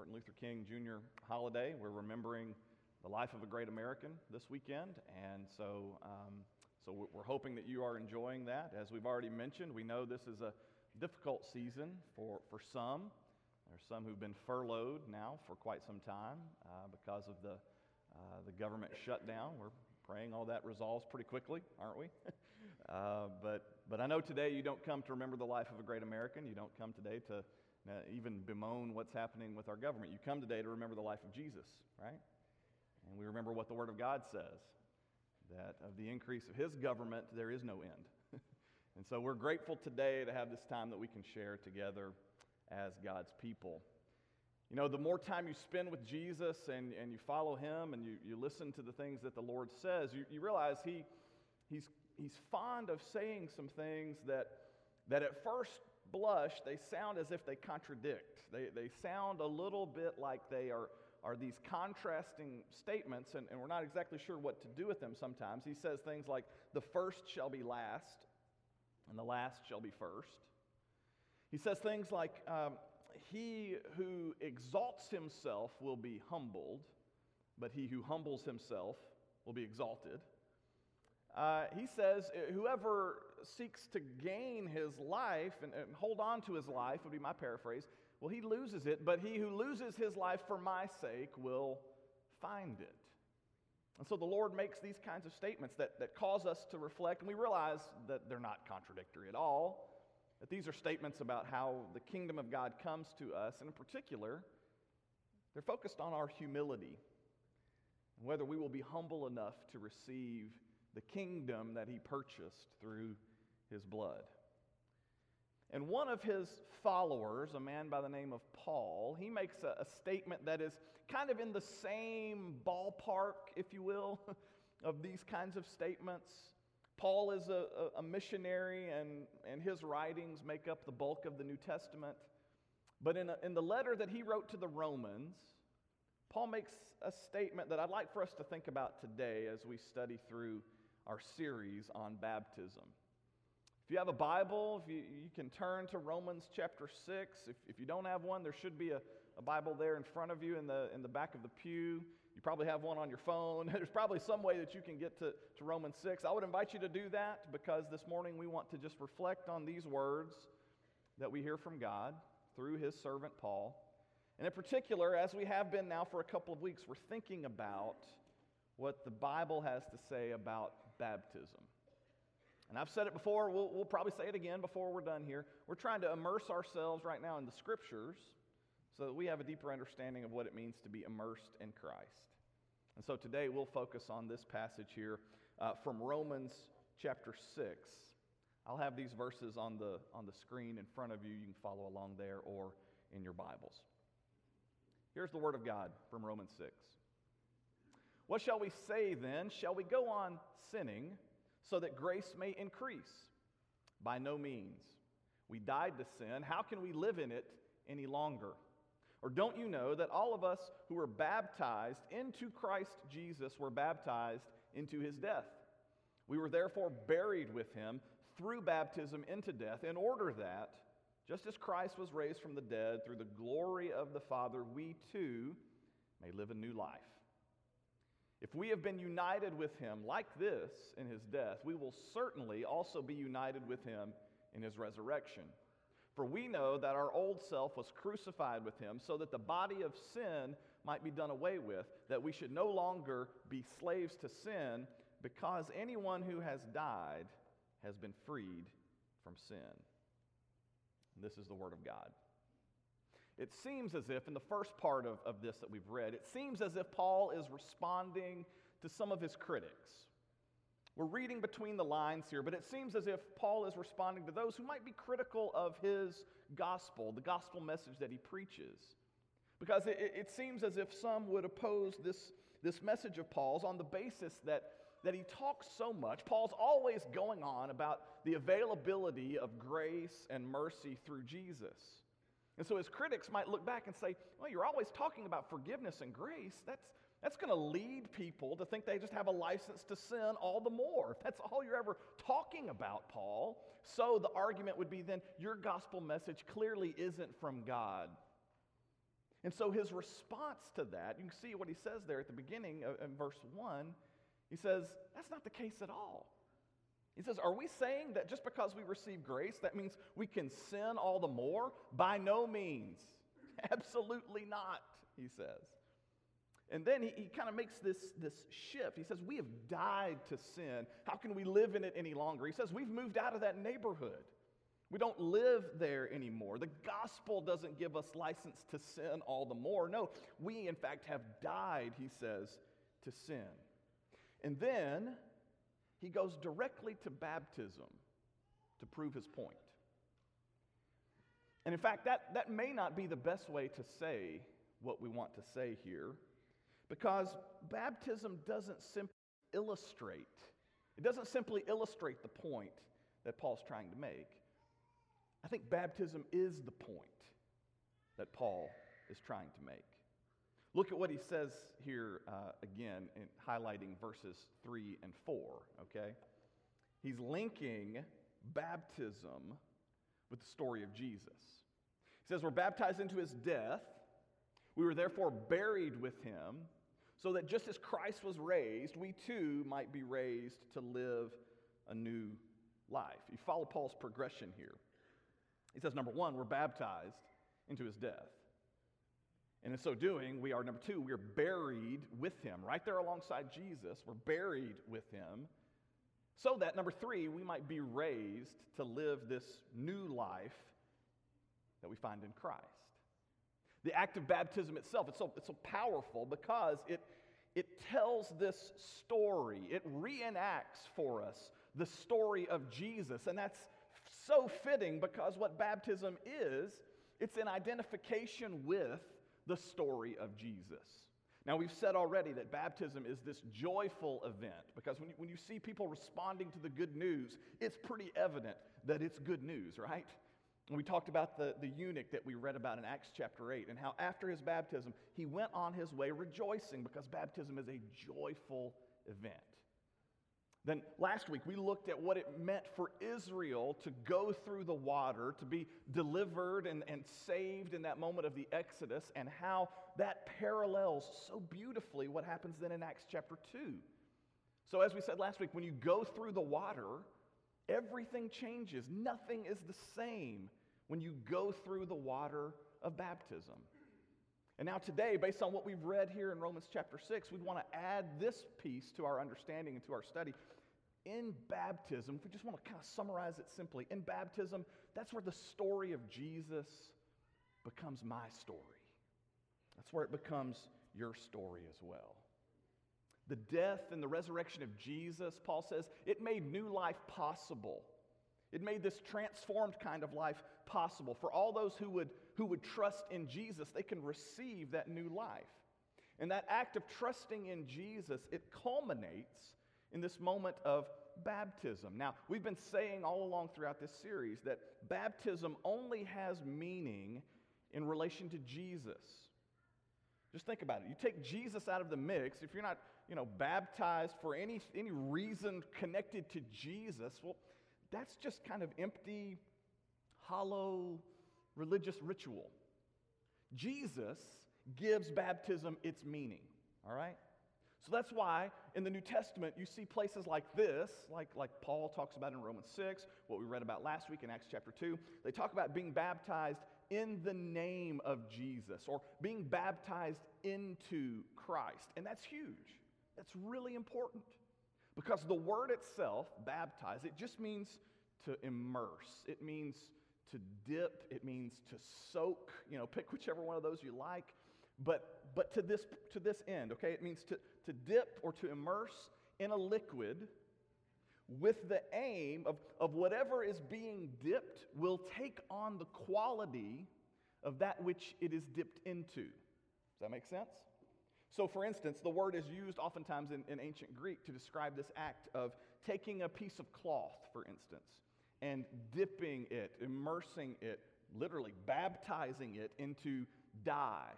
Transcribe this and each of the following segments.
Martin Luther King Jr. holiday. We're remembering the life of a great American this weekend, and so, um, so we're hoping that you are enjoying that. As we've already mentioned, we know this is a difficult season for, for some. There's some who've been furloughed now for quite some time uh, because of the, uh, the government shutdown. We're praying all that resolves pretty quickly, aren't we? uh, but, but I know today you don't come to remember the life of a great American. You don't come today to uh, even bemoan what's happening with our government. You come today to remember the life of Jesus, right? And we remember what the Word of God says that of the increase of His government, there is no end. and so we're grateful today to have this time that we can share together as God's people. You know, the more time you spend with Jesus and, and you follow Him and you, you listen to the things that the Lord says, you, you realize he, he's, he's fond of saying some things that, that at first blush, they sound as if they contradict. They, they sound a little bit like they are, are these contrasting statements, and, and we're not exactly sure what to do with them sometimes. He says things like, The first shall be last, and the last shall be first. He says things like, um, He who exalts himself will be humbled, but he who humbles himself will be exalted. Uh, he says, whoever seeks to gain his life and, and, hold on to his life, would be my paraphrase, well, he loses it, but he who loses his life for my sake will find it. And so the Lord makes these kinds of statements that, that cause us to reflect, and we realize that they're not contradictory at all, that these are statements about how the kingdom of God comes to us, and in particular, they're focused on our humility and whether we will be humble enough to receive the kingdom that he purchased through his blood. And one of his followers, a man by the name of Paul, he makes a, a statement that is kind of in the same ballpark, if you will, of these kinds of statements. Paul is a, a, missionary, and, and his writings make up the bulk of the New Testament. But in, a, in the letter that he wrote to the Romans, Paul makes a statement that I'd like for us to think about today as we study through our series on baptism. If you have a Bible, if you, you can turn to Romans chapter 6. If, if you don't have one, there should be a, a Bible there in front of you in the, in the back of the pew. You probably have one on your phone. There's probably some way that you can get to, to Romans 6. I would invite you to do that because this morning we want to just reflect on these words that we hear from God through his servant Paul. And in particular, as we have been now for a couple of weeks, we're thinking about what the Bible has to say about baptism. And I've said it before, we'll, we'll, probably say it again before we're done here. We're trying to immerse ourselves right now in the scriptures so that we have a deeper understanding of what it means to be immersed in Christ. And so today we'll focus on this passage here uh, from Romans chapter 6. I'll have these verses on the, on the screen in front of you. You can follow along there or in your Bibles. Here's the Word of God from Romans 6. What shall we say then? Shall we go on sinning so that grace may increase? By no means. We died to sin. How can we live in it any longer? Or don't you know that all of us who were baptized into Christ Jesus were baptized into his death? We were therefore buried with him through baptism into death, in order that, just as Christ was raised from the dead through the glory of the Father, we too may live a new life. If we have been united with him like this in his death, we will certainly also be united with him in his resurrection. For we know that our old self was crucified with him so that the body of sin might be done away with, that we should no longer be slaves to sin, because anyone who has died has been freed from sin. This is the word of God. It seems as if, in the first part of, of this that we've read, it seems as if Paul is responding to some of his critics. We're reading between the lines here, but it seems as if Paul is responding to those who might be critical of his gospel, the gospel message that he preaches. Because it, it, seems as if some would oppose this, this message of Paul's on the basis that, that he talks so much. Paul's always going on about the availability of grace and mercy through Jesus. And so his critics might look back and say, well, you're always talking about forgiveness and grace. That's, that's going to lead people to think they just have a license to sin all the more. If that's all you're ever talking about, Paul, so the argument would be then your gospel message clearly isn't from God. And so his response to that, you can see what he says there at the beginning of, in verse 1. He says, That's not the case at all. He says, Are we saying that just because we receive grace, that means we can sin all the more? By no means. Absolutely not, he says. And then he, he kind of makes this, this shift. He says, We have died to sin. How can we live in it any longer? He says, We've moved out of that neighborhood. We don't live there anymore. The gospel doesn't give us license to sin all the more. No, we, in fact, have died, he says, to sin. And then he goes directly to baptism to prove his point. And in fact, that, that may not be the best way to say what we want to say here, because baptism doesn't simply illustrate, it doesn't simply illustrate the point that Paul's trying to make. I think baptism is the point that Paul is trying to make. Look at what he says here uh, again, in highlighting verses 3 and 4, okay? He's linking baptism with the story of Jesus. He says, We're baptized into his death. We were therefore buried with him, so that just as Christ was raised, we too might be raised to live a new life. You follow Paul's progression here. He says, number one, we're baptized into his death. And in so doing, we are, number two, we are buried with him, right there alongside Jesus. We're buried with him. So that, number three, we might be raised to live this new life that we find in Christ. The act of baptism itself, it's so, it's so powerful because it, it tells this story, it reenacts for us the story of Jesus. And that's so fitting because what baptism is, it's an identification with the story of Jesus. Now, we've said already that baptism is this joyful event because when you, when you see people responding to the good news, it's pretty evident that it's good news, right? And we talked about the, the eunuch that we read about in Acts chapter 8 and how after his baptism, he went on his way rejoicing because baptism is a joyful event. Then last week we looked at what it meant for Israel to go through the water, to be delivered and, and saved in that moment of the Exodus, and how that parallels so beautifully what happens then in Acts chapter 2. So, as we said last week, when you go through the water, everything changes. Nothing is the same when you go through the water of baptism. And now, today, based on what we've read here in Romans chapter 6, we'd want to add this piece to our understanding and to our study. In baptism, if we just want to kind of summarize it simply, in baptism, that's where the story of Jesus becomes my story. That's where it becomes your story as well. The death and the resurrection of Jesus, Paul says, it made new life possible. It made this transformed kind of life possible. For all those who would, who would trust in Jesus, they can receive that new life. And that act of trusting in Jesus, it culminates in this moment of baptism. Now, we've been saying all along throughout this series that baptism only has meaning in relation to Jesus. Just think about it. You take Jesus out of the mix, if you're not, you know, baptized for any, any reason connected to Jesus, well, that's just kind of empty, hollow religious ritual. Jesus gives baptism its meaning, all right? So that's why in the New Testament you see places like this, like, like Paul talks about in Romans 6, what we read about last week in Acts chapter 2. They talk about being baptized in the name of Jesus or being baptized into Christ. And that's huge. That's really important. Because the word itself, baptize, it just means to immerse. It means to dip. It means to soak. You know, pick whichever one of those you like. But, but to, this, to this end, okay? It means to, to dip or to immerse in a liquid with the aim of, of whatever is being dipped will take on the quality of that which it is dipped into. Does that make sense? So, for instance, the word is used oftentimes in, in ancient Greek to describe this act of taking a piece of cloth, for instance, and dipping it, immersing it, literally baptizing it into dye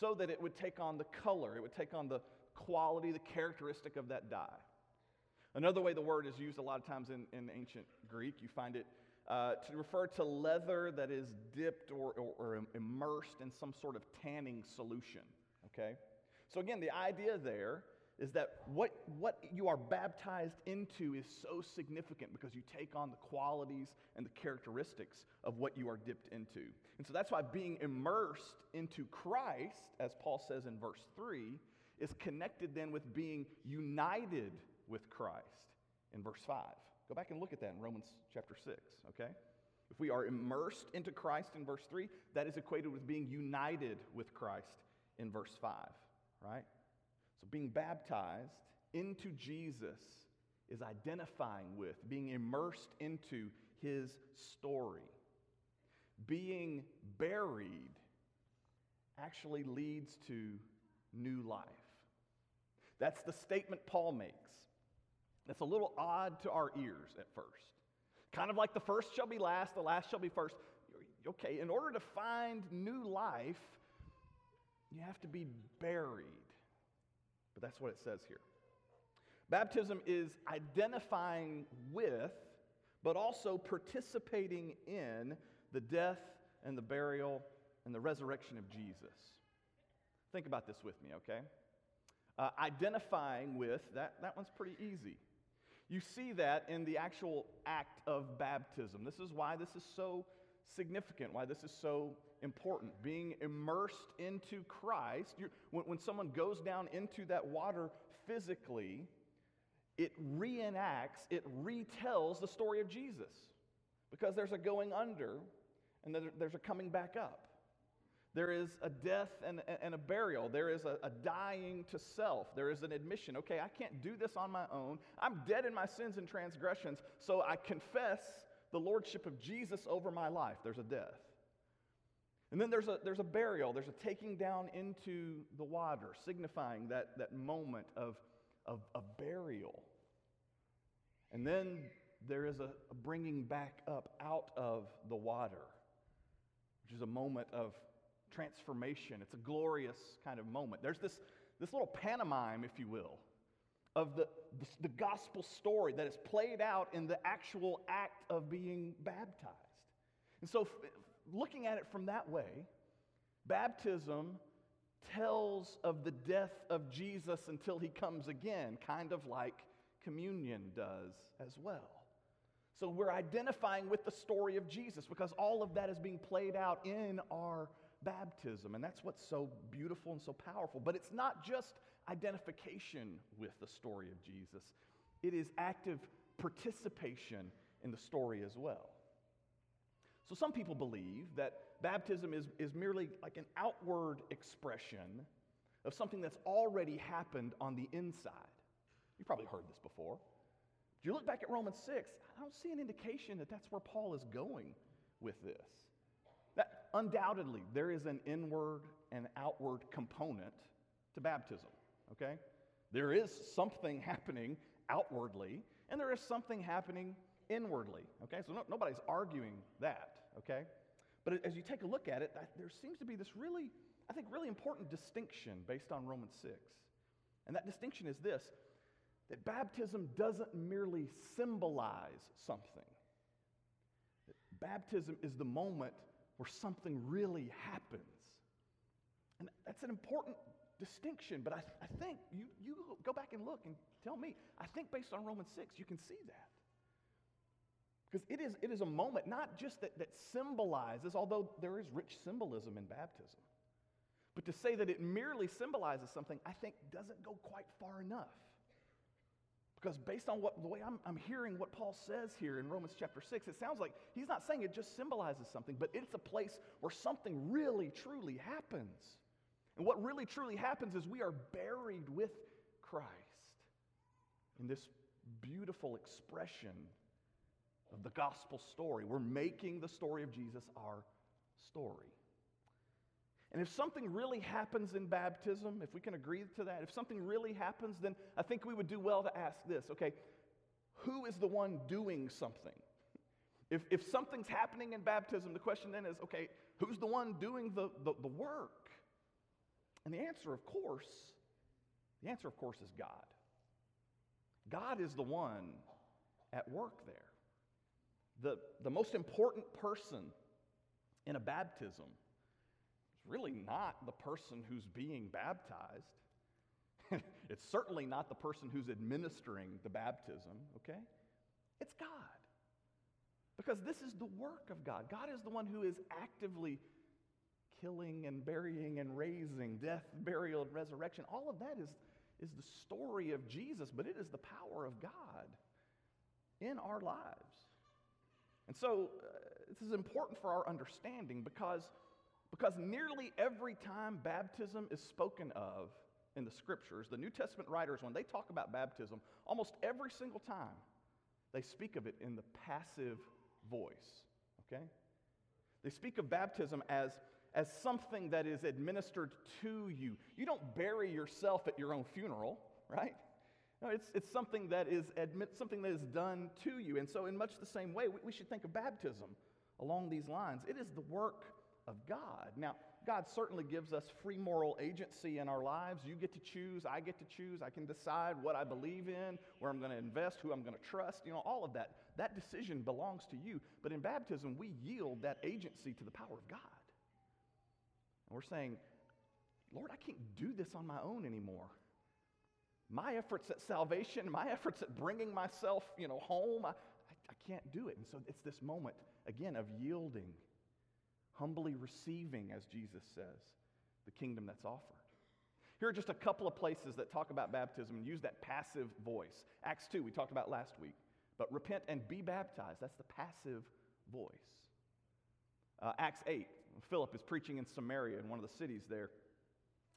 so that it would take on the color, it would take on the quality, the characteristic of that dye. Another way the word is used a lot of times in, in ancient Greek, you find it uh, to refer to leather that is dipped or, or, or immersed in some sort of tanning solution. Okay? So, again, the idea there is that what, what you are baptized into is so significant because you take on the qualities and the characteristics of what you are dipped into. And so that's why being immersed into Christ, as Paul says in verse 3, is connected then with being united with Christ in verse 5. Go back and look at that in Romans chapter 6, okay? If we are immersed into Christ in verse 3, that is equated with being united with Christ in verse 5, right? So being baptized into Jesus is identifying with, being immersed into his story. Being buried actually leads to new life. That's the statement Paul makes. That's a little odd to our ears at first. Kind of like the first shall be last, the last shall be first. Okay, in order to find new life, you have to be buried. But that's what it says here. Baptism is identifying with, but also participating in the death and the burial and the resurrection of Jesus. Think about this with me, okay? Uh, identifying with, that, that one's pretty easy. You see that in the actual act of baptism. This is why this is so significant, why this is so important. Being immersed into Christ, when, when someone goes down into that water physically, it reenacts, it retells the story of Jesus. Because there's a going under and there's a coming back up. There is a death and, and a burial. There is a, a, dying to self. There is an admission okay, I can't do this on my own. I'm dead in my sins and transgressions, so I confess the lordship of Jesus over my life. There's a death. And then there's a, there's a burial, there's a taking down into the water, signifying that, that moment of, of, of burial. And then there is a, a bringing back up out of the water, which is a moment of transformation. It's a glorious kind of moment. There's this, this little pantomime, if you will, of the, the, the gospel story that is played out in the actual act of being baptized. And so, looking at it from that way, baptism tells of the death of Jesus until he comes again, kind of like communion does as well. So we're identifying with the story of Jesus because all of that is being played out in our baptism. And that's what's so beautiful and so powerful. But it's not just identification with the story of Jesus, it is active participation in the story as well. So some people believe that baptism is, is merely like an outward expression of something that's already happened on the inside. You've probably heard this before. If you look back at Romans 6, I don't see an indication that that's where Paul is going with this. That undoubtedly there is an inward and outward component to baptism, okay? There is something happening outwardly, and there is something happening inwardly, okay? So no, nobody's arguing that, okay? But as you take a look at it, there seems to be this really, I think, really important distinction based on Romans 6. And that distinction is this that baptism doesn't merely symbolize something. That baptism is the moment where something really happens. And that's an important distinction, but I, I think you, you go back and look and tell me, I think based on Romans 6, you can see that. Because it is, it is a moment not just that, that symbolizes, although there is rich symbolism in baptism, but to say that it merely symbolizes something, I think doesn't go quite far enough. Because based on what, the way I'm, I'm hearing what Paul says here in Romans chapter 6, it sounds like he's not saying it just symbolizes something, but it's a place where something really, truly happens. And what really, truly happens is we are buried with Christ in this beautiful expression of the gospel story. We're making the story of Jesus our story. And if something really happens in baptism, if we can agree to that, if something really happens, then I think we would do well to ask this okay, who is the one doing something? If, if something's happening in baptism, the question then is okay, who's the one doing the, the, the work? And the answer, of course, the answer, of course, is God. God is the one at work there. The, the most important person in a baptism is really not the person who's being baptized. it's certainly not the person who's administering the baptism, okay? It's God. Because this is the work of God. God is the one who is actively killing and burying and raising, death, burial, and resurrection. All of that is, is the story of Jesus, but it is the power of God in our lives. And so uh, this is important for our understanding because, because nearly every time baptism is spoken of in the scriptures, the New Testament writers, when they talk about baptism, almost every single time they speak of it in the passive voice. Okay? They speak of baptism as, as something that is administered to you. You don't bury yourself at your own funeral, right? No, it's, it's something that is admit, something that is done to you. And so, in much the same way, we, we should think of baptism along these lines. It is the work of God. Now, God certainly gives us free moral agency in our lives. You get to choose, I get to choose. I can decide what I believe in, where I'm going to invest, who I'm going to trust, you know, all of that. That decision belongs to you. But in baptism, we yield that agency to the power of God. And we're saying, Lord, I can't do this on my own anymore my efforts at salvation, my efforts at bringing myself, you know, home, I, I, I can't do it. And so it's this moment, again, of yielding, humbly receiving, as Jesus says, the kingdom that's offered. Here are just a couple of places that talk about baptism and use that passive voice. Acts 2, we talked about last week. But repent and be baptized. That's the passive voice. Uh, Acts 8, Philip is preaching in Samaria in one of the cities there.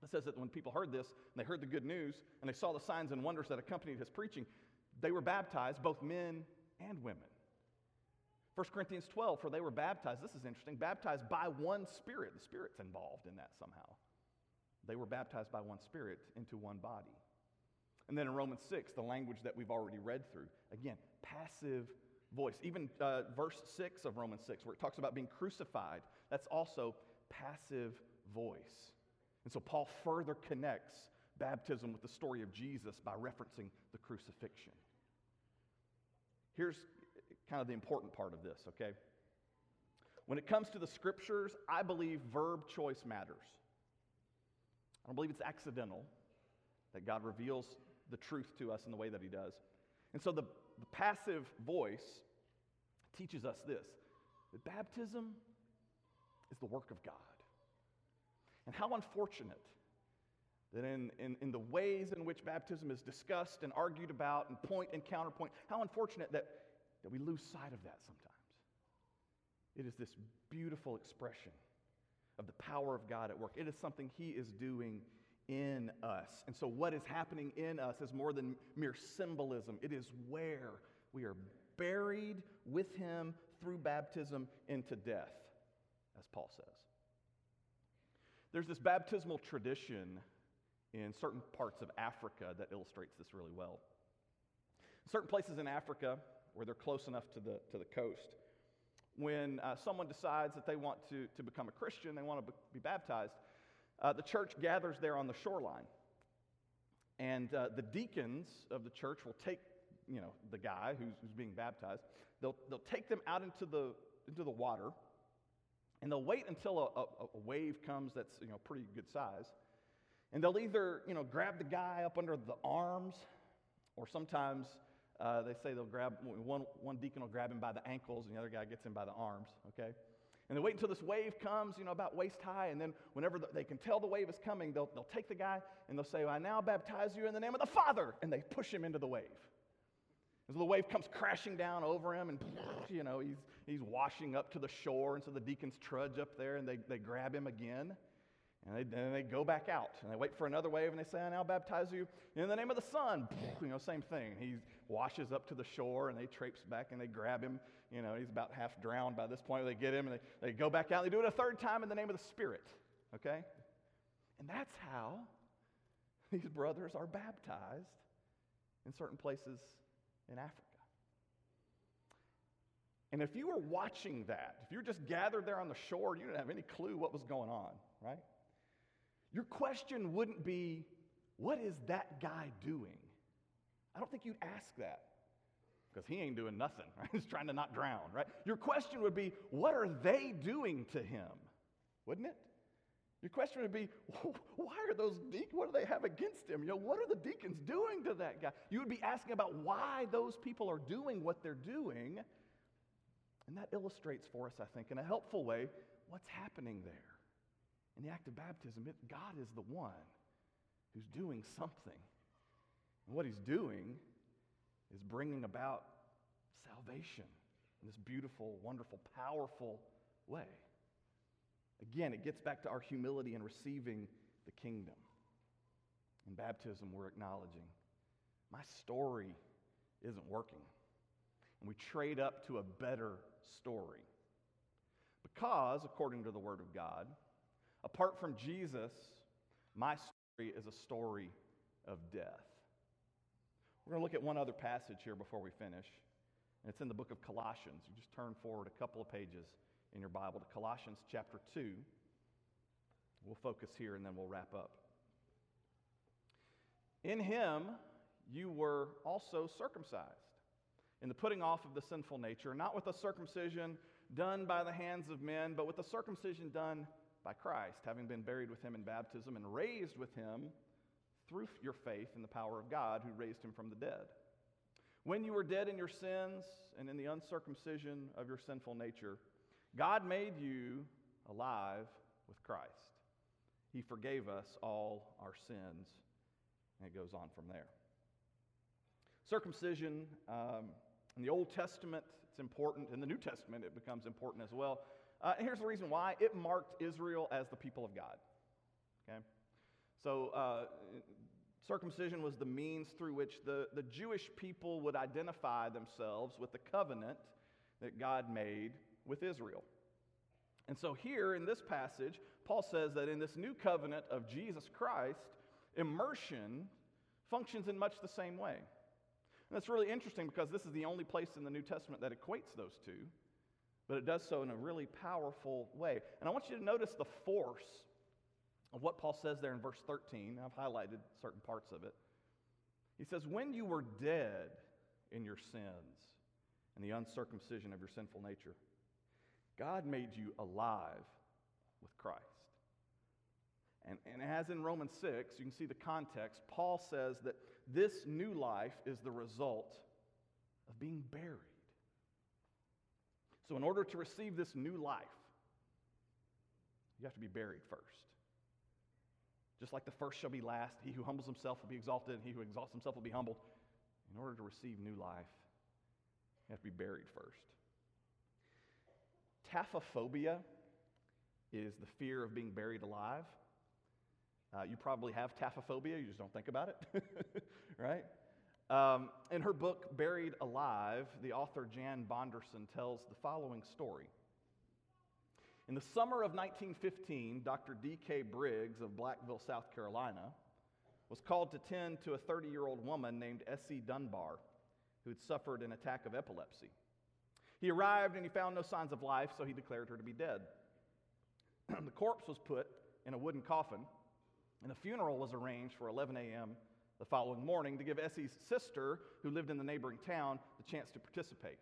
It says that when people heard this, and they heard the good news, and they saw the signs and wonders that accompanied his preaching, they were baptized, both men and women. 1 Corinthians 12, for they were baptized, this is interesting, baptized by one Spirit. The Spirit's involved in that somehow. They were baptized by one Spirit into one body. And then in Romans 6, the language that we've already read through, again, passive voice. Even uh, verse 6 of Romans 6, where it talks about being crucified, that's also passive voice. And so Paul further connects baptism with the story of Jesus by referencing the crucifixion. Here's kind of the important part of this, okay? When it comes to the scriptures, I believe verb choice matters. I don't believe it's accidental that God reveals the truth to us in the way that He does. And so the, the passive voice teaches us this that baptism is the work of God. And how unfortunate that in, in, in, the ways in which baptism is discussed and argued about and point and counterpoint, how unfortunate that, that we lose sight of that sometimes. It is this beautiful expression of the power of God at work. It is something He is doing in us. And so, what is happening in us is more than mere symbolism, it is where we are buried with Him through baptism into death, as Paul says. There's this baptismal tradition in certain parts of Africa that illustrates this really well. Certain places in Africa, where they're close enough to the, to the coast, when uh, someone decides that they want to, to become a Christian, they want to be baptized, uh, the church gathers there on the shoreline. And uh, the deacons of the church will take, you know, the guy who's, who's being baptized, they'll, they'll take them out into the, into the water and they'll wait until a, a, a, wave comes that's you know, pretty good size. And they'll either you know, grab the guy up under the arms, or sometimes uh, they say they'll grab, one, one deacon will grab him by the ankles, and the other guy gets him by the arms, okay? And they wait until this wave comes, you know, about waist high, and then whenever the, they can tell the wave is coming, they'll, they'll take the guy and they'll say, well, I now baptize you in the name of the Father, and they push him into the wave. As the wave comes crashing down over him, and you know, he's, he's washing up to the shore, and so the deacons trudge up there and they, they grab him again. And they, and they go back out and they wait for another wave and they say, I now baptize you in the name of the Son. You know, same thing. He washes up to the shore and they traipse back and they grab him. You know, he's about half drowned by this point. They get him and they, they go back out. And they do it a third time in the name of the Spirit. Okay? And that's how these brothers are baptized in certain places in Africa. And if you were watching that, if you were just gathered there on the shore, you didn't have any clue what was going on, right? Your question wouldn't be, what is that guy doing? I don't think you'd ask that. because he ain't doing nothing, right? He's trying to not drown, right? Your question would be, what are they doing to him? Wouldn't it? Your question would be, why are those deacons, what do they have against him? You know, what are the deacons doing to that guy? You would be asking about why those people are doing what they're doing. And that illustrates for us, I think, in a helpful way, what's happening there. In the act of baptism, it, God is the one who's doing something. And what he's doing is bringing about salvation in this beautiful, wonderful, powerful way. Again, it gets back to our humility in receiving the kingdom. In baptism, we're acknowledging my story isn't working. And we trade up to a better story. Because, according to the Word of God, apart from Jesus, my story is a story of death. We're going to look at one other passage here before we finish, and it's in the book of Colossians. You just turn forward a couple of pages in your Bible to Colossians chapter 2. We'll focus here and then we'll wrap up. In him you were also circumcised in the putting off of the sinful nature, not with a circumcision done by the hands of men, but with a circumcision done by Christ, having been buried with him in baptism and raised with him through your faith in the power of God who raised him from the dead. When you were dead in your sins and in the uncircumcision of your sinful nature, God made you alive with Christ. He forgave us all our sins. And it goes on from there. Circumcision um, in the Old Testament, it's important. In the New Testament, it becomes important as well. Uh, and here's the reason why it marked Israel as the people of God. Okay? So, uh, circumcision was the means through which the, the Jewish people would identify themselves with the covenant that God made with Israel. And so, here in this passage, Paul says that in this new covenant of Jesus Christ, immersion functions in much the same way. And that's really interesting because this is the only place in the New Testament that equates those two, but it does so in a really powerful way. And I want you to notice the force of what Paul says there in verse 13. I've highlighted certain parts of it. He says, When you were dead in your sins and the uncircumcision of your sinful nature, God made you alive with Christ. And, and as in Romans 6, you can see the context, Paul says that this new life is the result of being buried. So, in order to receive this new life, you have to be buried first. Just like the first shall be last, he who humbles himself will be exalted, and he who exalts himself will be humbled. In order to receive new life, you have to be buried first. Taphophobia is the fear of being buried alive. Uh, you probably have taphophobia, you just don't think about it, right? Um, in her book, Buried Alive, the author Jan Bondeson tells the following story. In the summer of 1915, Dr. D.K. Briggs of Blackville, South Carolina, was called to tend to a 30 year old woman named Essie Dunbar, who had suffered an attack of epilepsy. He arrived and he found no signs of life, so he declared her to be dead. the corpse was put in a wooden coffin and the funeral was arranged for 11 a.m. the following morning to give Essie's sister, who lived in the neighboring town, the chance to participate.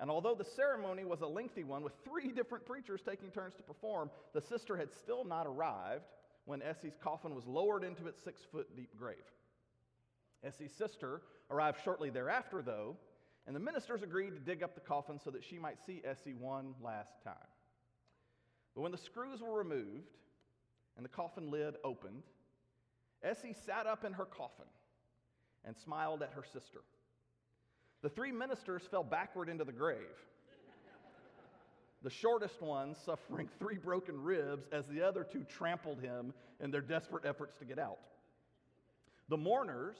And although the ceremony was a lengthy one with three different preachers taking turns to perform, the sister had still not arrived when Essie's coffin was lowered into its six foot deep grave. Essie's sister arrived shortly thereafter, though, and the ministers agreed to dig up the coffin so that she might see Essie one last time. But when the screws were removed, and the coffin lid opened, Essie sat up in her coffin and smiled at her sister. The three ministers fell backward into the grave, the shortest one suffering three broken ribs as the other two trampled him in their desperate efforts to get out. The mourners,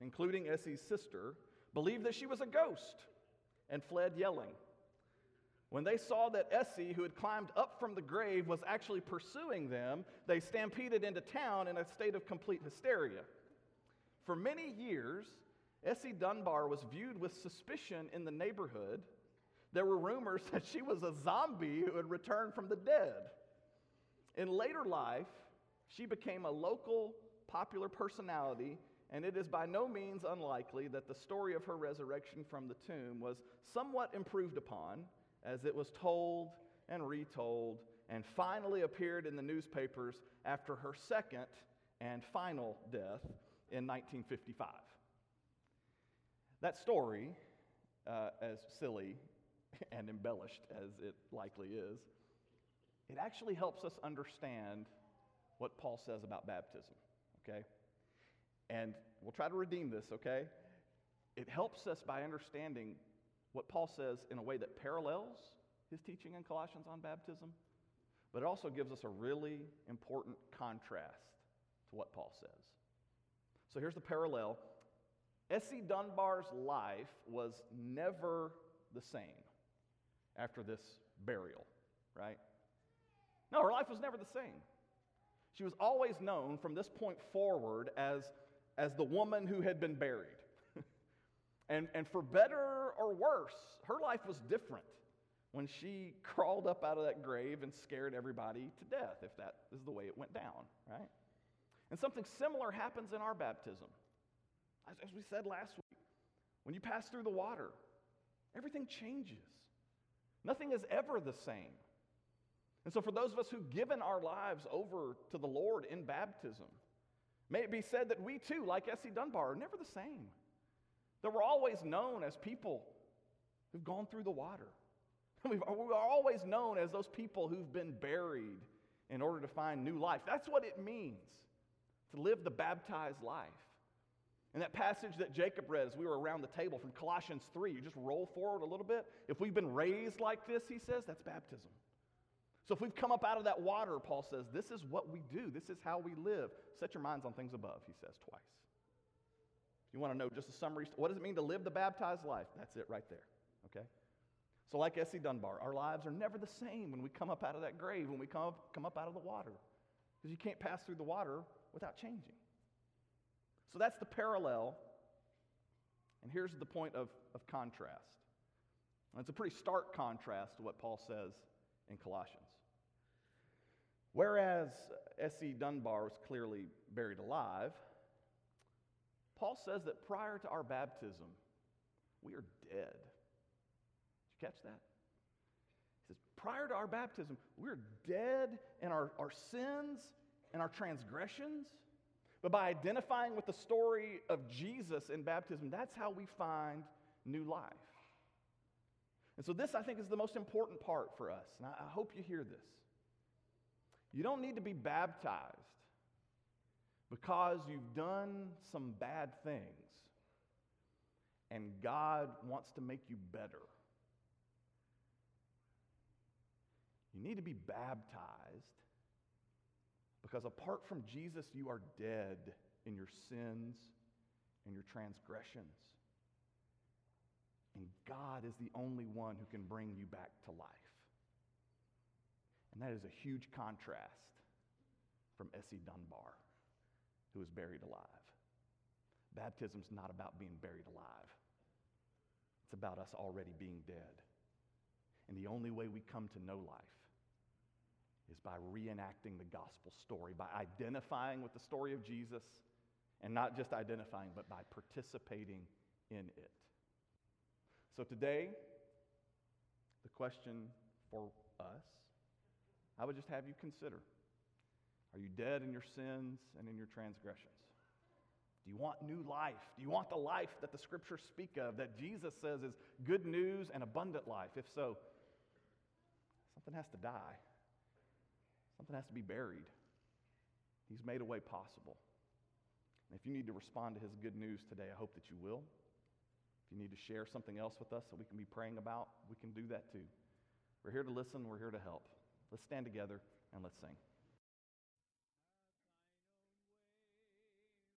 including Essie's sister, believed that she was a ghost and fled yelling. When they saw that Essie, who had climbed up from the grave, was actually pursuing them, they stampeded into town in a state of complete hysteria. For many years, Essie Dunbar was viewed with suspicion in the neighborhood. There were rumors that she was a zombie who had returned from the dead. In later life, she became a local popular personality and it is by no means unlikely that the story of her resurrection from the tomb was somewhat improved upon as it was told and retold and finally appeared in the newspapers after her second and final death in 1955. That story, uh, as silly and embellished as it likely is, it actually helps us understand what Paul says about baptism, okay? And we'll try to redeem this, okay? It helps us by understanding what Paul says in a way that parallels his teaching in Colossians on baptism, but it also gives us a really important contrast to what Paul says. So here's the parallel Essie Dunbar's life was never the same after this burial, right? No, her life was never the same. She was always known from this point forward as, as the woman who had been buried. And, and for better or worse, her life was different when she crawled up out of that grave and scared everybody to death, if that is the way it went down, right? And something similar happens in our baptism. As, as we said last week, when you pass through the water, everything changes. Nothing is ever the same. And so, for those of us who've given our lives over to the Lord in baptism, may it be said that we too, like Essie Dunbar, are never the same. That we're always known as people who've gone through the water. we are always known as those people who've been buried in order to find new life. That's what it means to live the baptized life. And that passage that Jacob read as we were around the table from Colossians 3, you just roll forward a little bit. If we've been raised like this, he says, that's baptism. So if we've come up out of that water, Paul says, this is what we do. This is how we live. Set your minds on things above, he says twice. You want to know just a summary, what does it mean to live the baptized life? That's it right there, okay? So, like Essie Dunbar, our lives are never the same when we come up out of that grave, when we come up, come up out of the water. Because you can't pass through the water without changing. So, that's the parallel. And here's the point of, of contrast. And it's a pretty stark contrast to what Paul says in Colossians. Whereas Essie Dunbar was clearly buried alive, Paul says that prior to our baptism, we are dead. Did you catch that? He says, prior to our baptism, we're dead in our, our sins and our transgressions. But by identifying with the story of Jesus in baptism, that's how we find new life. And so, this I think is the most important part for us. And I, I hope you hear this. You don't need to be baptized because you've done some bad things and God wants to make you better. You need to be baptized because apart from Jesus, you are dead in your sins and your transgressions. And God is the only one who can bring you back to life. And that is a huge contrast from Essie Dunbar, who was buried alive. Baptism is not about being buried alive, it's about us already being dead. And the only way we come to know life is by reenacting the gospel story, by identifying with the story of Jesus, and not just identifying, but by participating in it. So today, the question for us, I would just have you consider Are you dead in your sins and in your transgressions? Do you want new life? Do you want the life that the scriptures speak of, that Jesus says is good news and abundant life? If so, something has to die, something has to be buried. He's made a way possible. And if you need to respond to his good news today, I hope that you will If you need to share something else with us that we can be praying about, we can do that too. We're here to listen, we're here to help. Let's stand together and let's sing.